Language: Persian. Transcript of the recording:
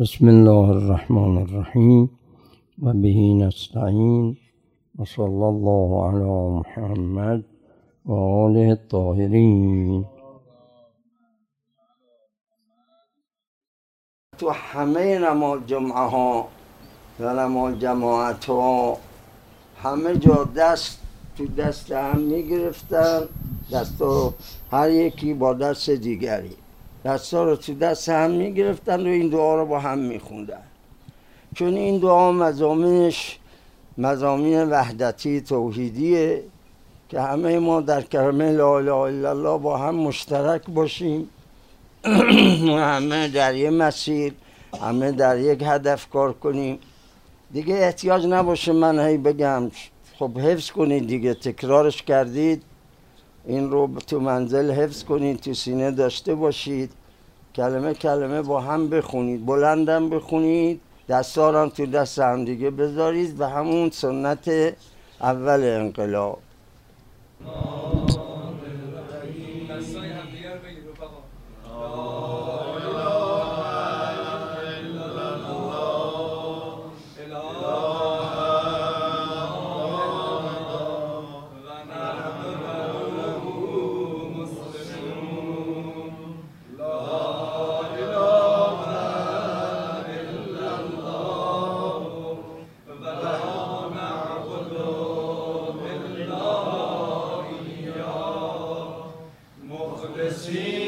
بسم الله الرحمن الرحیم و بهی نستعین و صلی الله علی محمد و آله الطاهرین تو همه نماز جمعه ها و نماز جماعت ها همه جا دست تو دست هم می‌گرفتن دست هر یکی با دست دیگری دستا رو تو دست هم می‌گرفتن و این دعا رو با هم میخوندن. چون این دعا مزامینش مزامین وحدتی توحیدیه که همه ما در کلمه لا اله الا الله با هم مشترک باشیم. همه در یه مسیر همه در یک هدف کار کنیم. دیگه احتیاج نباشه من هی بگم خب حفظ کنید دیگه تکرارش کردید. این رو تو منزل حفظ کنید تو سینه داشته باشید. کلمه کلمه با هم بخونید بلندم بخونید دستارم تو دست هم دیگه بذارید و همون سنت اول انقلاب. assim